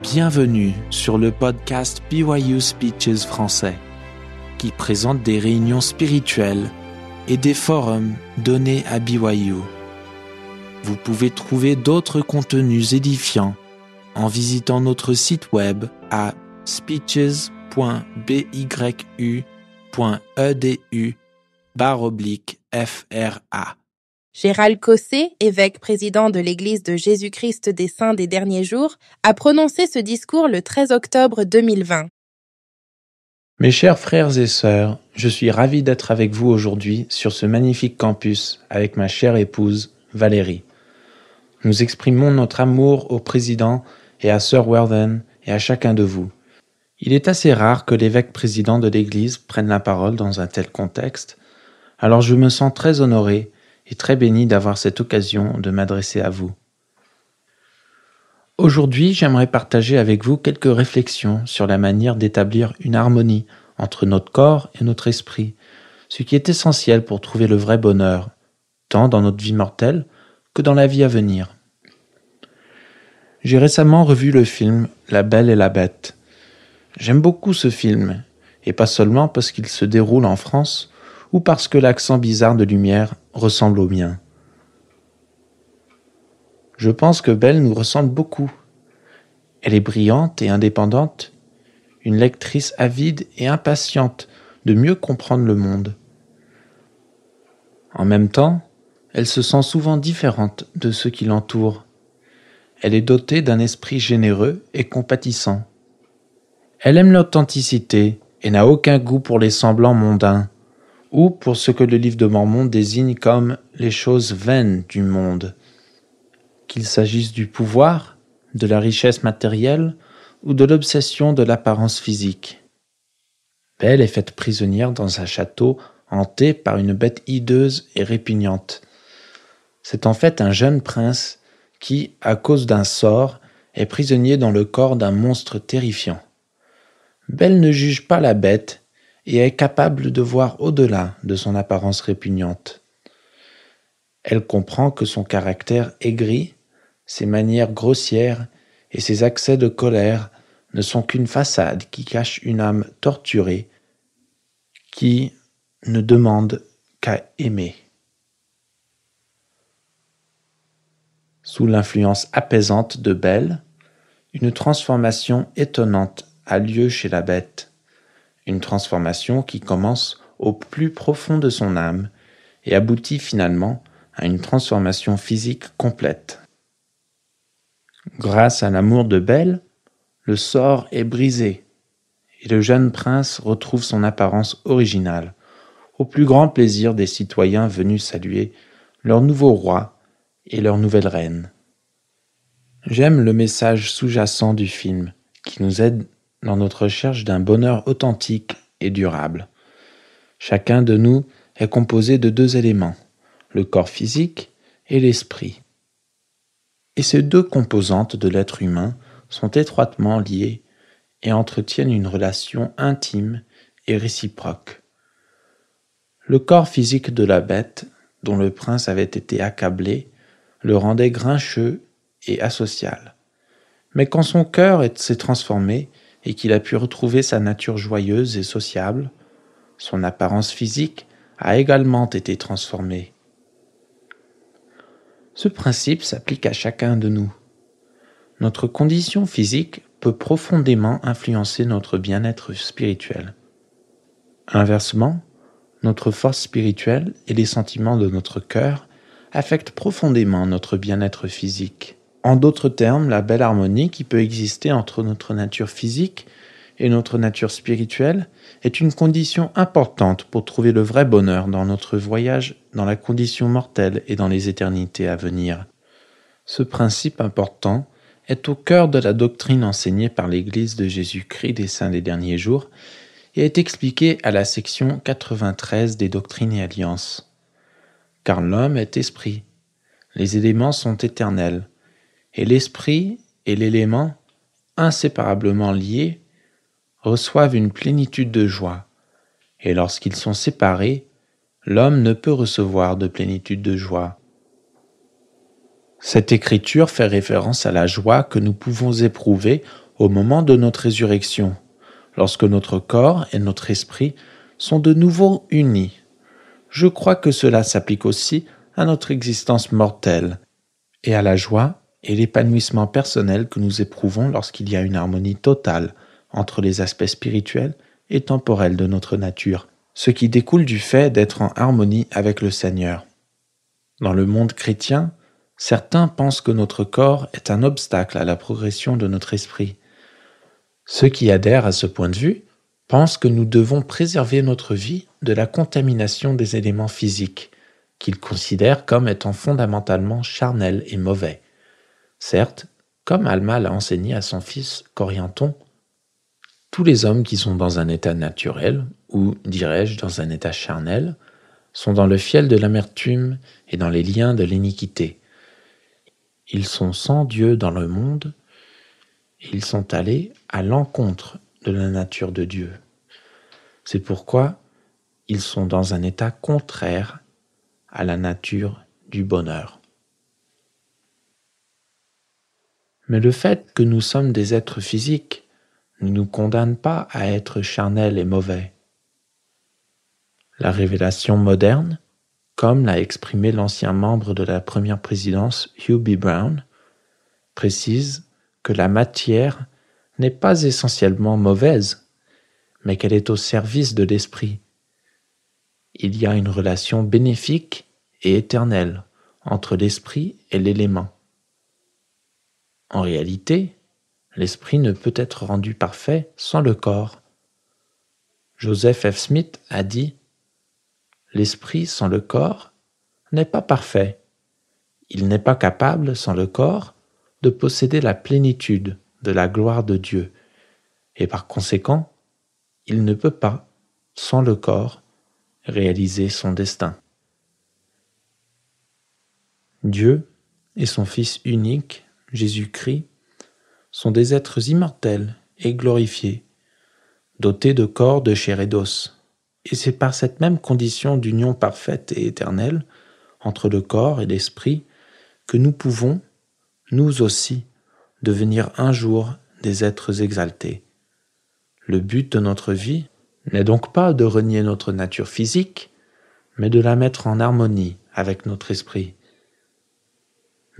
Bienvenue sur le podcast BYU Speeches français, qui présente des réunions spirituelles et des forums donnés à BYU. Vous pouvez trouver d'autres contenus édifiants en visitant notre site web à speeches.byu.edu FRA. Gérald Cossé, évêque président de l'Église de Jésus-Christ des Saints des derniers jours, a prononcé ce discours le 13 octobre 2020. Mes chers frères et sœurs, je suis ravi d'être avec vous aujourd'hui sur ce magnifique campus avec ma chère épouse Valérie. Nous exprimons notre amour au président et à Sir Worthen et à chacun de vous. Il est assez rare que l'évêque président de l'Église prenne la parole dans un tel contexte, alors je me sens très honoré et très béni d'avoir cette occasion de m'adresser à vous. Aujourd'hui, j'aimerais partager avec vous quelques réflexions sur la manière d'établir une harmonie entre notre corps et notre esprit, ce qui est essentiel pour trouver le vrai bonheur, tant dans notre vie mortelle que dans la vie à venir. J'ai récemment revu le film La Belle et la Bête. J'aime beaucoup ce film, et pas seulement parce qu'il se déroule en France, ou parce que l'accent bizarre de lumière ressemble au mien. Je pense que Belle nous ressemble beaucoup. Elle est brillante et indépendante, une lectrice avide et impatiente de mieux comprendre le monde. En même temps, elle se sent souvent différente de ceux qui l'entourent. Elle est dotée d'un esprit généreux et compatissant. Elle aime l'authenticité et n'a aucun goût pour les semblants mondains ou pour ce que le livre de Mormon désigne comme les choses vaines du monde, qu'il s'agisse du pouvoir, de la richesse matérielle ou de l'obsession de l'apparence physique. Belle est faite prisonnière dans un château hanté par une bête hideuse et répugnante. C'est en fait un jeune prince qui, à cause d'un sort, est prisonnier dans le corps d'un monstre terrifiant. Belle ne juge pas la bête et est capable de voir au-delà de son apparence répugnante. Elle comprend que son caractère aigri, ses manières grossières et ses accès de colère ne sont qu'une façade qui cache une âme torturée qui ne demande qu'à aimer. Sous l'influence apaisante de Belle, une transformation étonnante a lieu chez la bête une transformation qui commence au plus profond de son âme et aboutit finalement à une transformation physique complète. Grâce à l'amour de Belle, le sort est brisé et le jeune prince retrouve son apparence originale, au plus grand plaisir des citoyens venus saluer leur nouveau roi et leur nouvelle reine. J'aime le message sous-jacent du film qui nous aide dans notre recherche d'un bonheur authentique et durable. Chacun de nous est composé de deux éléments, le corps physique et l'esprit. Et ces deux composantes de l'être humain sont étroitement liées et entretiennent une relation intime et réciproque. Le corps physique de la bête, dont le prince avait été accablé, le rendait grincheux et asocial. Mais quand son cœur s'est transformé, et qu'il a pu retrouver sa nature joyeuse et sociable, son apparence physique a également été transformée. Ce principe s'applique à chacun de nous. Notre condition physique peut profondément influencer notre bien-être spirituel. Inversement, notre force spirituelle et les sentiments de notre cœur affectent profondément notre bien-être physique. En d'autres termes, la belle harmonie qui peut exister entre notre nature physique et notre nature spirituelle est une condition importante pour trouver le vrai bonheur dans notre voyage dans la condition mortelle et dans les éternités à venir. Ce principe important est au cœur de la doctrine enseignée par l'Église de Jésus-Christ des Saints des derniers jours et est expliqué à la section 93 des Doctrines et Alliances. Car l'homme est esprit, les éléments sont éternels, et l'esprit et l'élément, inséparablement liés, reçoivent une plénitude de joie, et lorsqu'ils sont séparés, l'homme ne peut recevoir de plénitude de joie. Cette écriture fait référence à la joie que nous pouvons éprouver au moment de notre résurrection, lorsque notre corps et notre esprit sont de nouveau unis. Je crois que cela s'applique aussi à notre existence mortelle et à la joie et l'épanouissement personnel que nous éprouvons lorsqu'il y a une harmonie totale entre les aspects spirituels et temporels de notre nature, ce qui découle du fait d'être en harmonie avec le Seigneur. Dans le monde chrétien, certains pensent que notre corps est un obstacle à la progression de notre esprit. Ceux qui adhèrent à ce point de vue pensent que nous devons préserver notre vie de la contamination des éléments physiques, qu'ils considèrent comme étant fondamentalement charnels et mauvais. Certes, comme Alma l'a enseigné à son fils Corianton, tous les hommes qui sont dans un état naturel, ou dirais-je dans un état charnel, sont dans le fiel de l'amertume et dans les liens de l'iniquité. Ils sont sans Dieu dans le monde, et ils sont allés à l'encontre de la nature de Dieu. C'est pourquoi ils sont dans un état contraire à la nature du bonheur. Mais le fait que nous sommes des êtres physiques ne nous condamne pas à être charnels et mauvais. La révélation moderne, comme l'a exprimé l'ancien membre de la première présidence Hugh B. Brown, précise que la matière n'est pas essentiellement mauvaise, mais qu'elle est au service de l'esprit. Il y a une relation bénéfique et éternelle entre l'esprit et l'élément. En réalité, l'esprit ne peut être rendu parfait sans le corps. Joseph F. Smith a dit L'esprit sans le corps n'est pas parfait. Il n'est pas capable, sans le corps, de posséder la plénitude de la gloire de Dieu, et par conséquent, il ne peut pas, sans le corps, réaliser son destin. Dieu et son Fils unique, Jésus-Christ, sont des êtres immortels et glorifiés, dotés de corps de chair et d'os. Et c'est par cette même condition d'union parfaite et éternelle entre le corps et l'esprit que nous pouvons, nous aussi, devenir un jour des êtres exaltés. Le but de notre vie n'est donc pas de renier notre nature physique, mais de la mettre en harmonie avec notre esprit.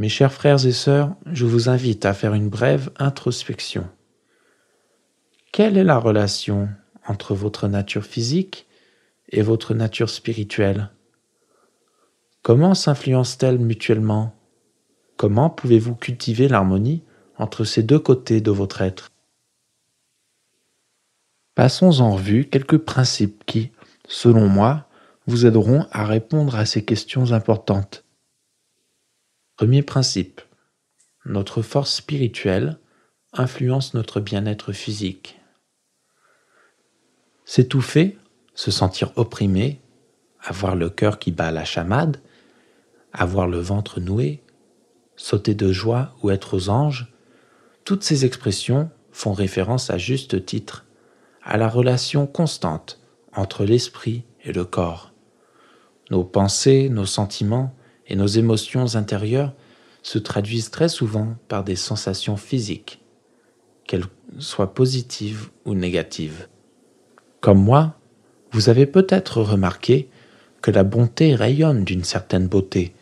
Mes chers frères et sœurs, je vous invite à faire une brève introspection. Quelle est la relation entre votre nature physique et votre nature spirituelle? Comment s'influencent-elles mutuellement? Comment pouvez-vous cultiver l'harmonie entre ces deux côtés de votre être? Passons en revue quelques principes qui, selon moi, vous aideront à répondre à ces questions importantes. Premier principe. Notre force spirituelle influence notre bien-être physique. S'étouffer, se sentir opprimé, avoir le cœur qui bat la chamade, avoir le ventre noué, sauter de joie ou être aux anges, toutes ces expressions font référence à juste titre à la relation constante entre l'esprit et le corps. Nos pensées, nos sentiments et nos émotions intérieures se traduisent très souvent par des sensations physiques, qu'elles soient positives ou négatives. Comme moi, vous avez peut-être remarqué que la bonté rayonne d'une certaine beauté.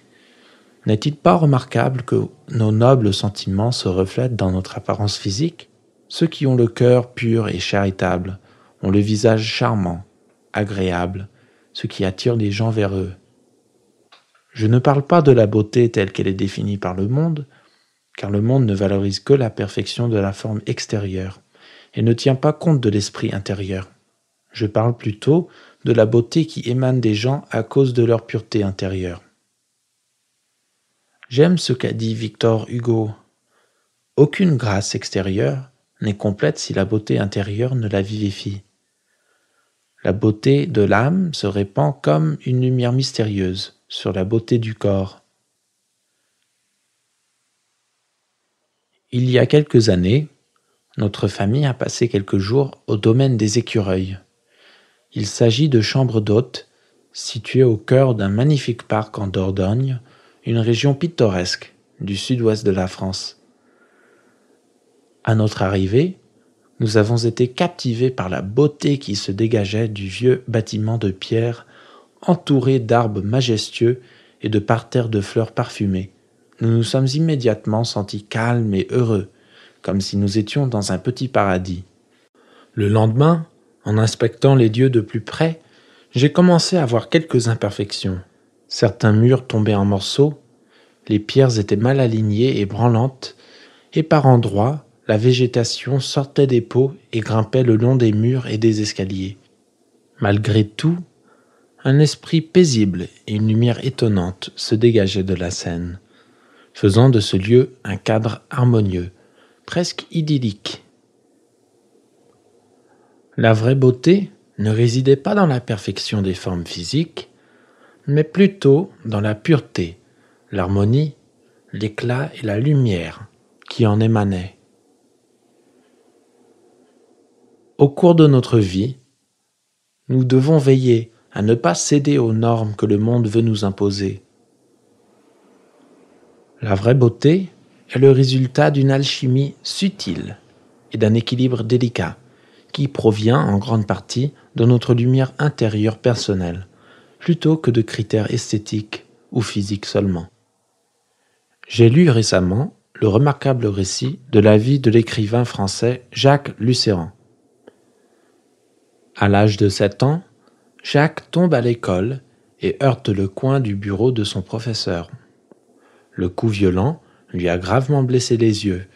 N'est-il pas remarquable que nos nobles sentiments se reflètent dans notre apparence physique? Ceux qui ont le cœur pur et charitable ont le visage charmant, agréable, ce qui attire les gens vers eux. Je ne parle pas de la beauté telle qu'elle est définie par le monde, car le monde ne valorise que la perfection de la forme extérieure et ne tient pas compte de l'esprit intérieur. Je parle plutôt de la beauté qui émane des gens à cause de leur pureté intérieure. J'aime ce qu'a dit Victor Hugo. Aucune grâce extérieure n'est complète si la beauté intérieure ne la vivifie. La beauté de l'âme se répand comme une lumière mystérieuse sur la beauté du corps. Il y a quelques années, notre famille a passé quelques jours au domaine des écureuils. Il s'agit de chambres d'hôtes situées au cœur d'un magnifique parc en Dordogne, une région pittoresque du sud-ouest de la France. À notre arrivée, nous avons été captivés par la beauté qui se dégageait du vieux bâtiment de pierre entouré d'arbres majestueux et de parterres de fleurs parfumées. Nous nous sommes immédiatement sentis calmes et heureux, comme si nous étions dans un petit paradis. Le lendemain, en inspectant les lieux de plus près, j'ai commencé à voir quelques imperfections. Certains murs tombaient en morceaux, les pierres étaient mal alignées et branlantes, et par endroits, la végétation sortait des pots et grimpait le long des murs et des escaliers. Malgré tout, un esprit paisible et une lumière étonnante se dégageaient de la scène, faisant de ce lieu un cadre harmonieux, presque idyllique. La vraie beauté ne résidait pas dans la perfection des formes physiques, mais plutôt dans la pureté, l'harmonie, l'éclat et la lumière qui en émanaient. Au cours de notre vie, nous devons veiller à ne pas céder aux normes que le monde veut nous imposer. La vraie beauté est le résultat d'une alchimie subtile et d'un équilibre délicat qui provient en grande partie de notre lumière intérieure personnelle, plutôt que de critères esthétiques ou physiques seulement. J'ai lu récemment le remarquable récit de la vie de l'écrivain français Jacques Lucéran. À l'âge de sept ans, Jacques tombe à l'école et heurte le coin du bureau de son professeur. Le coup violent lui a gravement blessé les yeux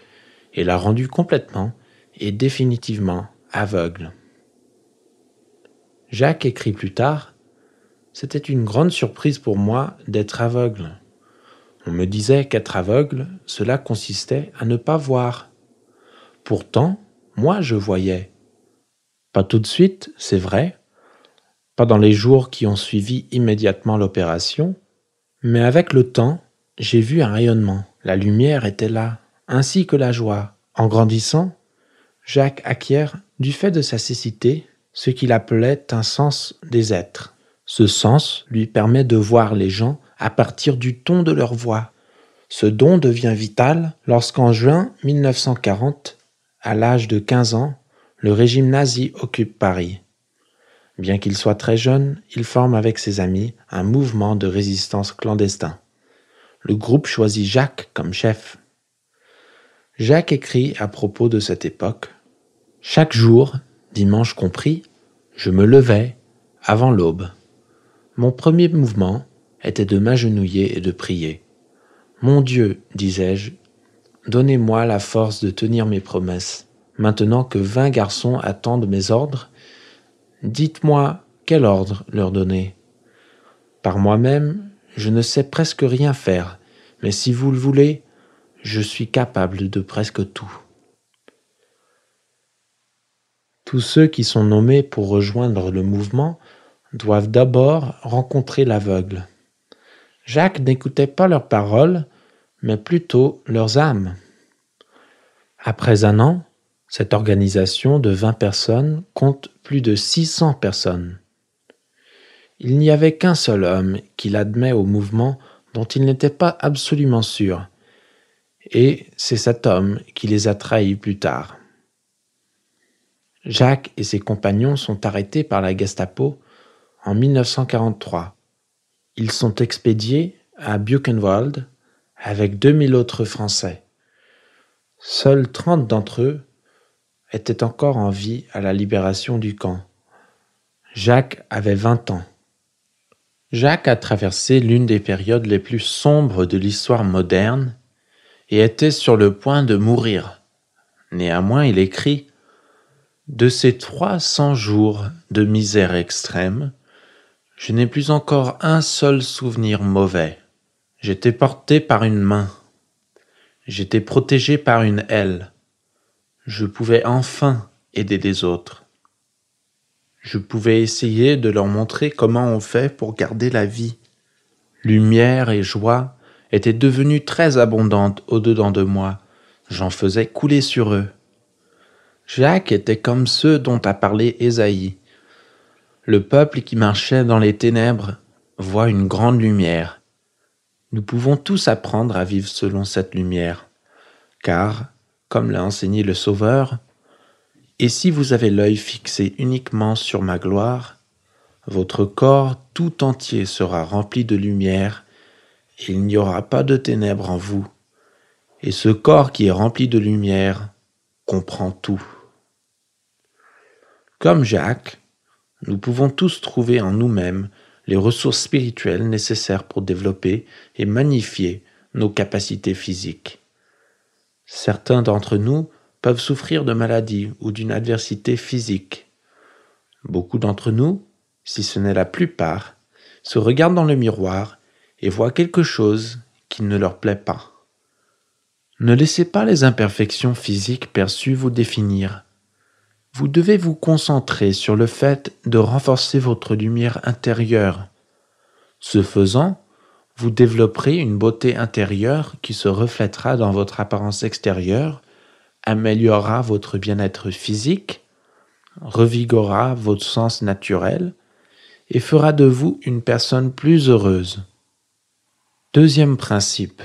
et l'a rendu complètement et définitivement aveugle. Jacques écrit plus tard C'était une grande surprise pour moi d'être aveugle. On me disait qu'être aveugle, cela consistait à ne pas voir. Pourtant, moi je voyais. Pas tout de suite, c'est vrai, pas dans les jours qui ont suivi immédiatement l'opération, mais avec le temps, j'ai vu un rayonnement. La lumière était là, ainsi que la joie. En grandissant, Jacques acquiert, du fait de sa cécité, ce qu'il appelait un sens des êtres. Ce sens lui permet de voir les gens à partir du ton de leur voix. Ce don devient vital lorsqu'en juin 1940, à l'âge de 15 ans, le régime nazi occupe Paris. Bien qu'il soit très jeune, il forme avec ses amis un mouvement de résistance clandestin. Le groupe choisit Jacques comme chef. Jacques écrit à propos de cette époque Chaque jour, dimanche compris, je me levais avant l'aube. Mon premier mouvement était de m'agenouiller et de prier. Mon Dieu, disais-je, donnez-moi la force de tenir mes promesses maintenant que vingt garçons attendent mes ordres, dites-moi quel ordre leur donner. Par moi-même, je ne sais presque rien faire, mais si vous le voulez, je suis capable de presque tout. Tous ceux qui sont nommés pour rejoindre le mouvement doivent d'abord rencontrer l'aveugle. Jacques n'écoutait pas leurs paroles, mais plutôt leurs âmes. Après un an, cette organisation de 20 personnes compte plus de 600 personnes. Il n'y avait qu'un seul homme qui l'admet au mouvement dont il n'était pas absolument sûr, et c'est cet homme qui les a trahis plus tard. Jacques et ses compagnons sont arrêtés par la Gestapo en 1943. Ils sont expédiés à Buchenwald avec 2000 autres Français. Seuls 30 d'entre eux était encore en vie à la libération du camp. Jacques avait vingt ans. Jacques a traversé l'une des périodes les plus sombres de l'histoire moderne et était sur le point de mourir. Néanmoins, il écrit De ces trois cents jours de misère extrême, je n'ai plus encore un seul souvenir mauvais. J'étais porté par une main. J'étais protégé par une aile je pouvais enfin aider les autres. Je pouvais essayer de leur montrer comment on fait pour garder la vie. Lumière et joie étaient devenues très abondantes au-dedans de moi. J'en faisais couler sur eux. Jacques était comme ceux dont a parlé Ésaïe. Le peuple qui marchait dans les ténèbres voit une grande lumière. Nous pouvons tous apprendre à vivre selon cette lumière, car comme l'a enseigné le Sauveur, Et si vous avez l'œil fixé uniquement sur ma gloire, votre corps tout entier sera rempli de lumière, et il n'y aura pas de ténèbres en vous. Et ce corps qui est rempli de lumière comprend tout. Comme Jacques, nous pouvons tous trouver en nous-mêmes les ressources spirituelles nécessaires pour développer et magnifier nos capacités physiques. Certains d'entre nous peuvent souffrir de maladies ou d'une adversité physique. Beaucoup d'entre nous, si ce n'est la plupart, se regardent dans le miroir et voient quelque chose qui ne leur plaît pas. Ne laissez pas les imperfections physiques perçues vous définir. Vous devez vous concentrer sur le fait de renforcer votre lumière intérieure. Ce faisant, développerez une beauté intérieure qui se reflètera dans votre apparence extérieure, améliorera votre bien-être physique, revigorera votre sens naturel et fera de vous une personne plus heureuse. Deuxième principe.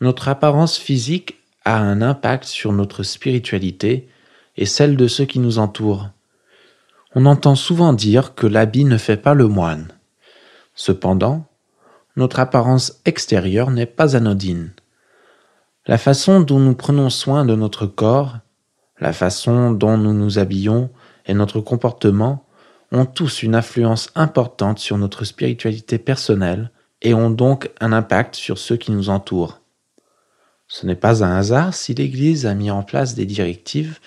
Notre apparence physique a un impact sur notre spiritualité et celle de ceux qui nous entourent. On entend souvent dire que l'habit ne fait pas le moine. Cependant, notre apparence extérieure n'est pas anodine. La façon dont nous prenons soin de notre corps, la façon dont nous nous habillons et notre comportement ont tous une influence importante sur notre spiritualité personnelle et ont donc un impact sur ceux qui nous entourent. Ce n'est pas un hasard si l'Église a mis en place des directives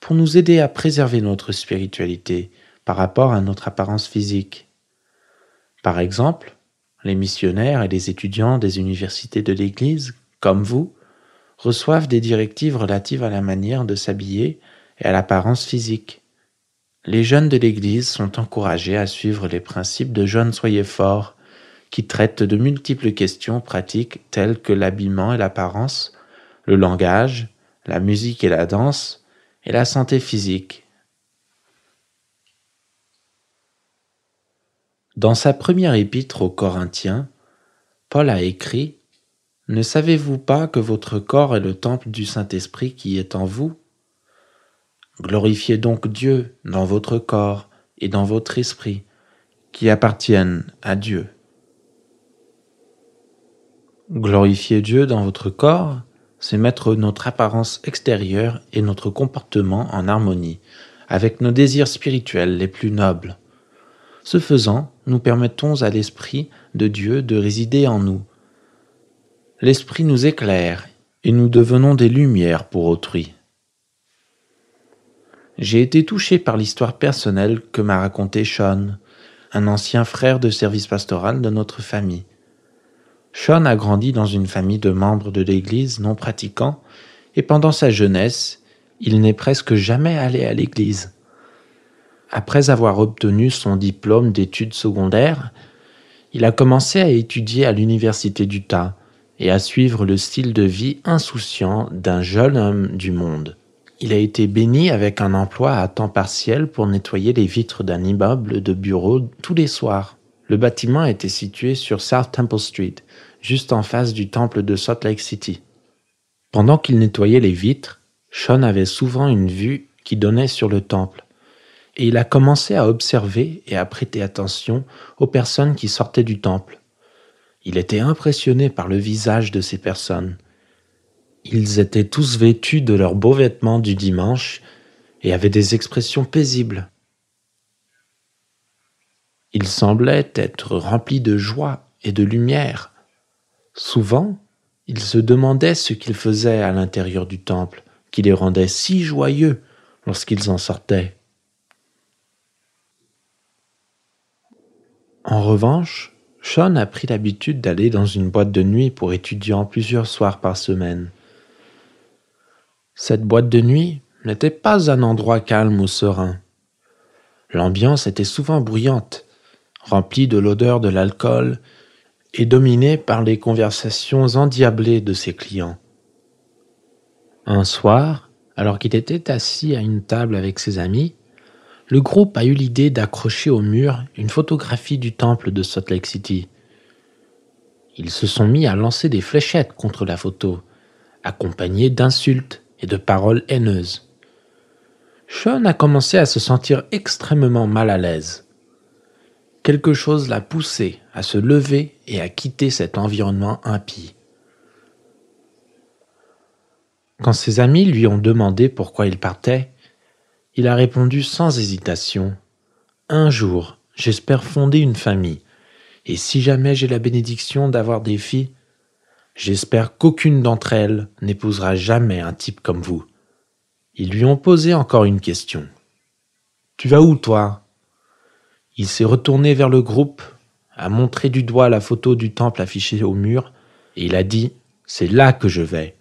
pour nous aider à préserver notre spiritualité par rapport à notre apparence physique. Par exemple, les missionnaires et les étudiants des universités de l'Église, comme vous, reçoivent des directives relatives à la manière de s'habiller et à l'apparence physique. Les jeunes de l'Église sont encouragés à suivre les principes de Jeunes Soyez forts, qui traitent de multiples questions pratiques telles que l'habillement et l'apparence, le langage, la musique et la danse, et la santé physique. Dans sa première épître aux Corinthiens, Paul a écrit Ne savez-vous pas que votre corps est le temple du Saint-Esprit qui est en vous? Glorifiez donc Dieu dans votre corps et dans votre esprit, qui appartiennent à Dieu. Glorifiez Dieu dans votre corps c'est mettre notre apparence extérieure et notre comportement en harmonie avec nos désirs spirituels les plus nobles. Ce faisant, nous permettons à l'Esprit de Dieu de résider en nous. L'Esprit nous éclaire et nous devenons des lumières pour autrui. J'ai été touché par l'histoire personnelle que m'a racontée Sean, un ancien frère de service pastoral de notre famille. Sean a grandi dans une famille de membres de l'Église non pratiquants et pendant sa jeunesse, il n'est presque jamais allé à l'Église. Après avoir obtenu son diplôme d'études secondaires, il a commencé à étudier à l'Université d'Utah et à suivre le style de vie insouciant d'un jeune homme du monde. Il a été béni avec un emploi à temps partiel pour nettoyer les vitres d'un immeuble de bureau tous les soirs. Le bâtiment était situé sur South Temple Street, juste en face du temple de Salt Lake City. Pendant qu'il nettoyait les vitres, Sean avait souvent une vue qui donnait sur le temple, et il a commencé à observer et à prêter attention aux personnes qui sortaient du temple. Il était impressionné par le visage de ces personnes. Ils étaient tous vêtus de leurs beaux vêtements du dimanche et avaient des expressions paisibles. Il semblait être rempli de joie et de lumière. Souvent, il se demandait ce qu'ils faisaient à l'intérieur du temple, qui les rendait si joyeux lorsqu'ils en sortaient. En revanche, Sean a pris l'habitude d'aller dans une boîte de nuit pour étudiants plusieurs soirs par semaine. Cette boîte de nuit n'était pas un endroit calme ou serein. L'ambiance était souvent bruyante rempli de l'odeur de l'alcool et dominé par les conversations endiablées de ses clients. Un soir, alors qu'il était assis à une table avec ses amis, le groupe a eu l'idée d'accrocher au mur une photographie du temple de Salt Lake City. Ils se sont mis à lancer des fléchettes contre la photo, accompagnées d'insultes et de paroles haineuses. Sean a commencé à se sentir extrêmement mal à l'aise. Quelque chose l'a poussé à se lever et à quitter cet environnement impie. Quand ses amis lui ont demandé pourquoi il partait, il a répondu sans hésitation Un jour, j'espère fonder une famille, et si jamais j'ai la bénédiction d'avoir des filles, j'espère qu'aucune d'entre elles n'épousera jamais un type comme vous. Ils lui ont posé encore une question. Tu vas où, toi? Il s'est retourné vers le groupe, a montré du doigt la photo du temple affichée au mur, et il a dit C'est là que je vais.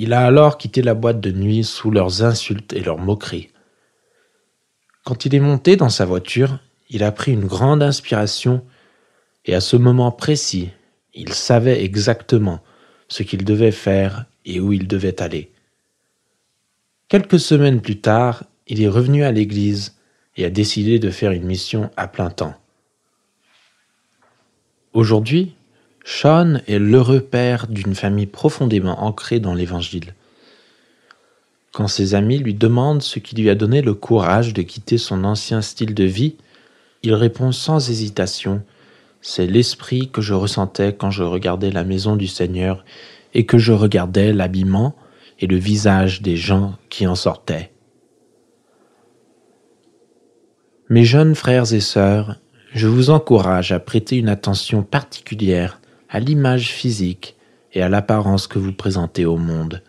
Il a alors quitté la boîte de nuit sous leurs insultes et leurs moqueries. Quand il est monté dans sa voiture, il a pris une grande inspiration et à ce moment précis, il savait exactement ce qu'il devait faire et où il devait aller. Quelques semaines plus tard, il est revenu à l'église et a décidé de faire une mission à plein temps. Aujourd'hui, Sean est l'heureux père d'une famille profondément ancrée dans l'Évangile. Quand ses amis lui demandent ce qui lui a donné le courage de quitter son ancien style de vie, il répond sans hésitation C'est l'esprit que je ressentais quand je regardais la maison du Seigneur et que je regardais l'habillement et le visage des gens qui en sortaient. Mes jeunes frères et sœurs, je vous encourage à prêter une attention particulière à l'image physique et à l'apparence que vous présentez au monde.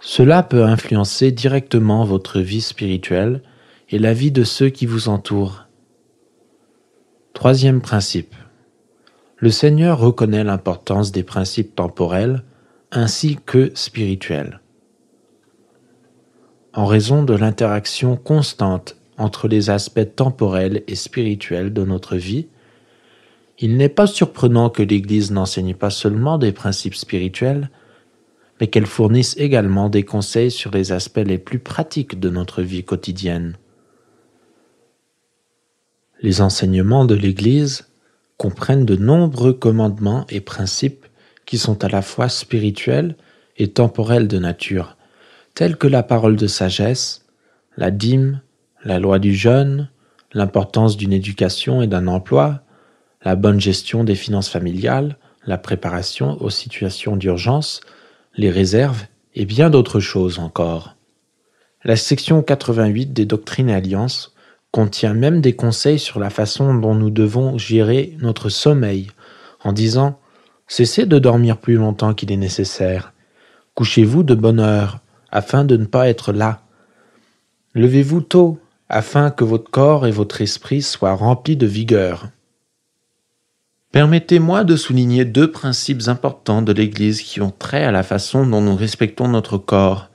Cela peut influencer directement votre vie spirituelle et la vie de ceux qui vous entourent. Troisième principe. Le Seigneur reconnaît l'importance des principes temporels ainsi que spirituels. En raison de l'interaction constante entre les aspects temporels et spirituels de notre vie, il n'est pas surprenant que l'Église n'enseigne pas seulement des principes spirituels, mais qu'elle fournisse également des conseils sur les aspects les plus pratiques de notre vie quotidienne. Les enseignements de l'Église comprennent de nombreux commandements et principes qui sont à la fois spirituels et temporels de nature, tels que la parole de sagesse, la dîme, la loi du jeûne, l'importance d'une éducation et d'un emploi, la bonne gestion des finances familiales, la préparation aux situations d'urgence, les réserves et bien d'autres choses encore. La section 88 des Doctrines et Alliances contient même des conseils sur la façon dont nous devons gérer notre sommeil, en disant Cessez de dormir plus longtemps qu'il est nécessaire. Couchez-vous de bonne heure, afin de ne pas être là. Levez-vous tôt, afin que votre corps et votre esprit soient remplis de vigueur. Permettez-moi de souligner deux principes importants de l'Église qui ont trait à la façon dont nous respectons notre corps.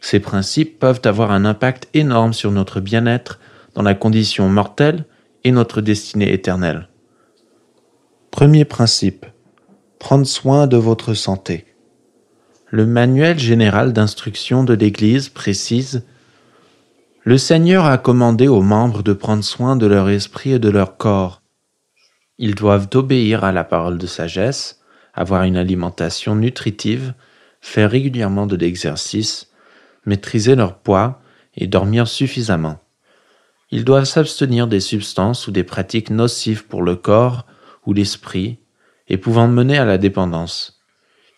Ces principes peuvent avoir un impact énorme sur notre bien-être dans la condition mortelle et notre destinée éternelle. Premier principe. Prendre soin de votre santé. Le manuel général d'instruction de l'Église précise Le Seigneur a commandé aux membres de prendre soin de leur esprit et de leur corps ils doivent obéir à la parole de sagesse, avoir une alimentation nutritive, faire régulièrement de l'exercice, maîtriser leur poids et dormir suffisamment. Ils doivent s'abstenir des substances ou des pratiques nocives pour le corps ou l'esprit et pouvant mener à la dépendance.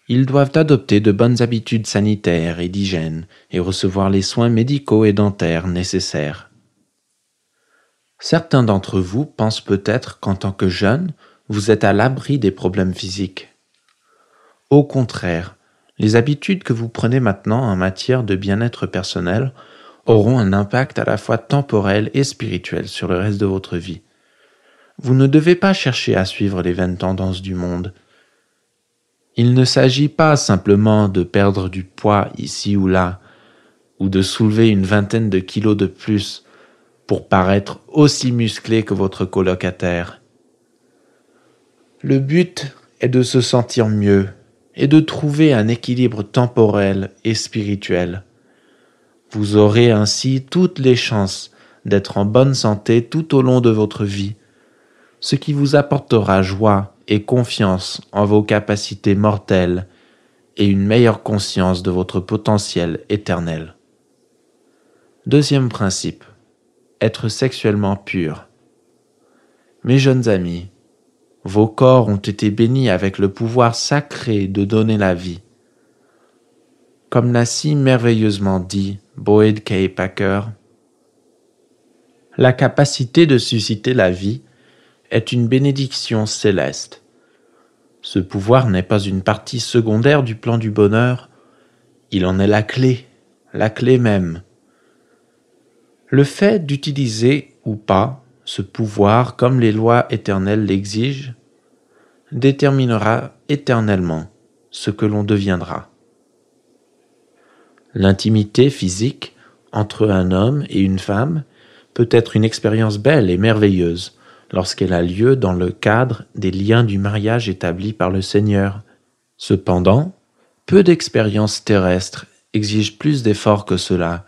Ils doivent adopter de bonnes habitudes sanitaires et d'hygiène et recevoir les soins médicaux et dentaires nécessaires. Certains d'entre vous pensent peut-être qu'en tant que jeune, vous êtes à l'abri des problèmes physiques. Au contraire, les habitudes que vous prenez maintenant en matière de bien-être personnel auront un impact à la fois temporel et spirituel sur le reste de votre vie. Vous ne devez pas chercher à suivre les vaines tendances du monde. Il ne s'agit pas simplement de perdre du poids ici ou là, ou de soulever une vingtaine de kilos de plus paraître aussi musclé que votre colocataire. Le but est de se sentir mieux et de trouver un équilibre temporel et spirituel. Vous aurez ainsi toutes les chances d'être en bonne santé tout au long de votre vie, ce qui vous apportera joie et confiance en vos capacités mortelles et une meilleure conscience de votre potentiel éternel. Deuxième principe, être sexuellement pur. Mes jeunes amis, vos corps ont été bénis avec le pouvoir sacré de donner la vie. Comme l'a si merveilleusement dit Boyd K. Packer, la capacité de susciter la vie est une bénédiction céleste. Ce pouvoir n'est pas une partie secondaire du plan du bonheur, il en est la clé, la clé même. Le fait d'utiliser ou pas ce pouvoir comme les lois éternelles l'exigent, déterminera éternellement ce que l'on deviendra. L'intimité physique entre un homme et une femme peut être une expérience belle et merveilleuse lorsqu'elle a lieu dans le cadre des liens du mariage établis par le Seigneur. Cependant, peu d'expériences terrestres exigent plus d'efforts que cela.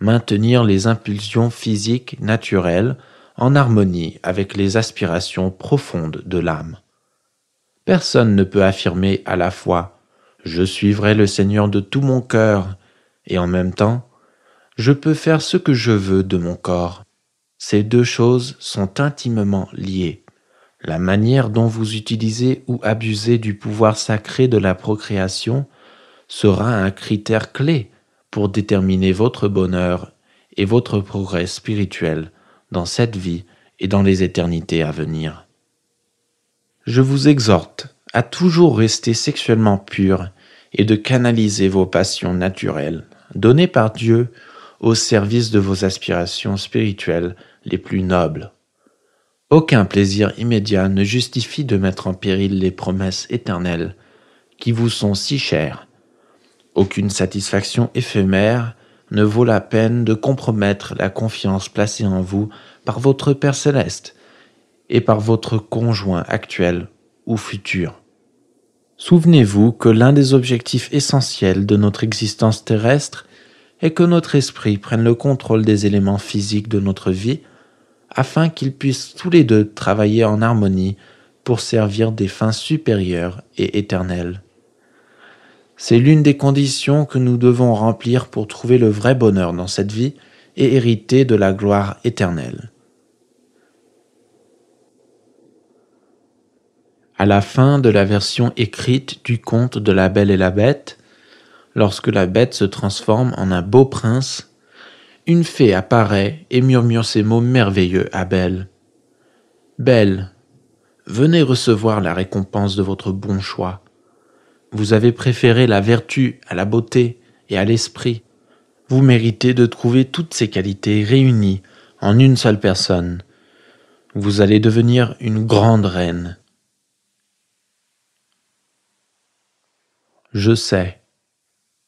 Maintenir les impulsions physiques naturelles en harmonie avec les aspirations profondes de l'âme. Personne ne peut affirmer à la fois Je suivrai le Seigneur de tout mon cœur et en même temps Je peux faire ce que je veux de mon corps. Ces deux choses sont intimement liées. La manière dont vous utilisez ou abusez du pouvoir sacré de la procréation sera un critère clé pour déterminer votre bonheur et votre progrès spirituel dans cette vie et dans les éternités à venir. Je vous exhorte à toujours rester sexuellement pur et de canaliser vos passions naturelles, données par Dieu, au service de vos aspirations spirituelles les plus nobles. Aucun plaisir immédiat ne justifie de mettre en péril les promesses éternelles qui vous sont si chères. Aucune satisfaction éphémère ne vaut la peine de compromettre la confiance placée en vous par votre Père céleste et par votre conjoint actuel ou futur. Souvenez-vous que l'un des objectifs essentiels de notre existence terrestre est que notre esprit prenne le contrôle des éléments physiques de notre vie afin qu'ils puissent tous les deux travailler en harmonie pour servir des fins supérieures et éternelles. C'est l'une des conditions que nous devons remplir pour trouver le vrai bonheur dans cette vie et hériter de la gloire éternelle. À la fin de la version écrite du conte de la Belle et la Bête, lorsque la bête se transforme en un beau prince, une fée apparaît et murmure ces mots merveilleux à Belle. Belle, venez recevoir la récompense de votre bon choix. Vous avez préféré la vertu à la beauté et à l'esprit. Vous méritez de trouver toutes ces qualités réunies en une seule personne. Vous allez devenir une grande reine. Je sais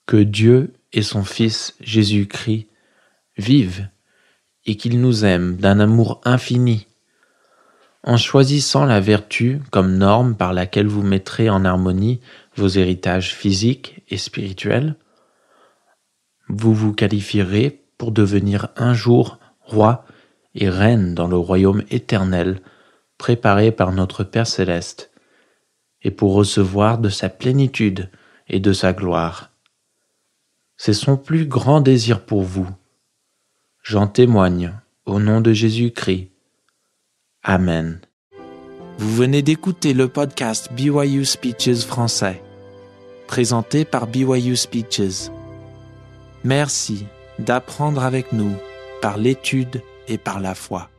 que Dieu et son Fils Jésus-Christ vivent et qu'ils nous aiment d'un amour infini en choisissant la vertu comme norme par laquelle vous mettrez en harmonie vos héritages physiques et spirituels, vous vous qualifierez pour devenir un jour roi et reine dans le royaume éternel préparé par notre Père céleste, et pour recevoir de sa plénitude et de sa gloire. C'est son plus grand désir pour vous. J'en témoigne au nom de Jésus-Christ. Amen. Vous venez d'écouter le podcast BYU Speeches français, présenté par BYU Speeches. Merci d'apprendre avec nous par l'étude et par la foi.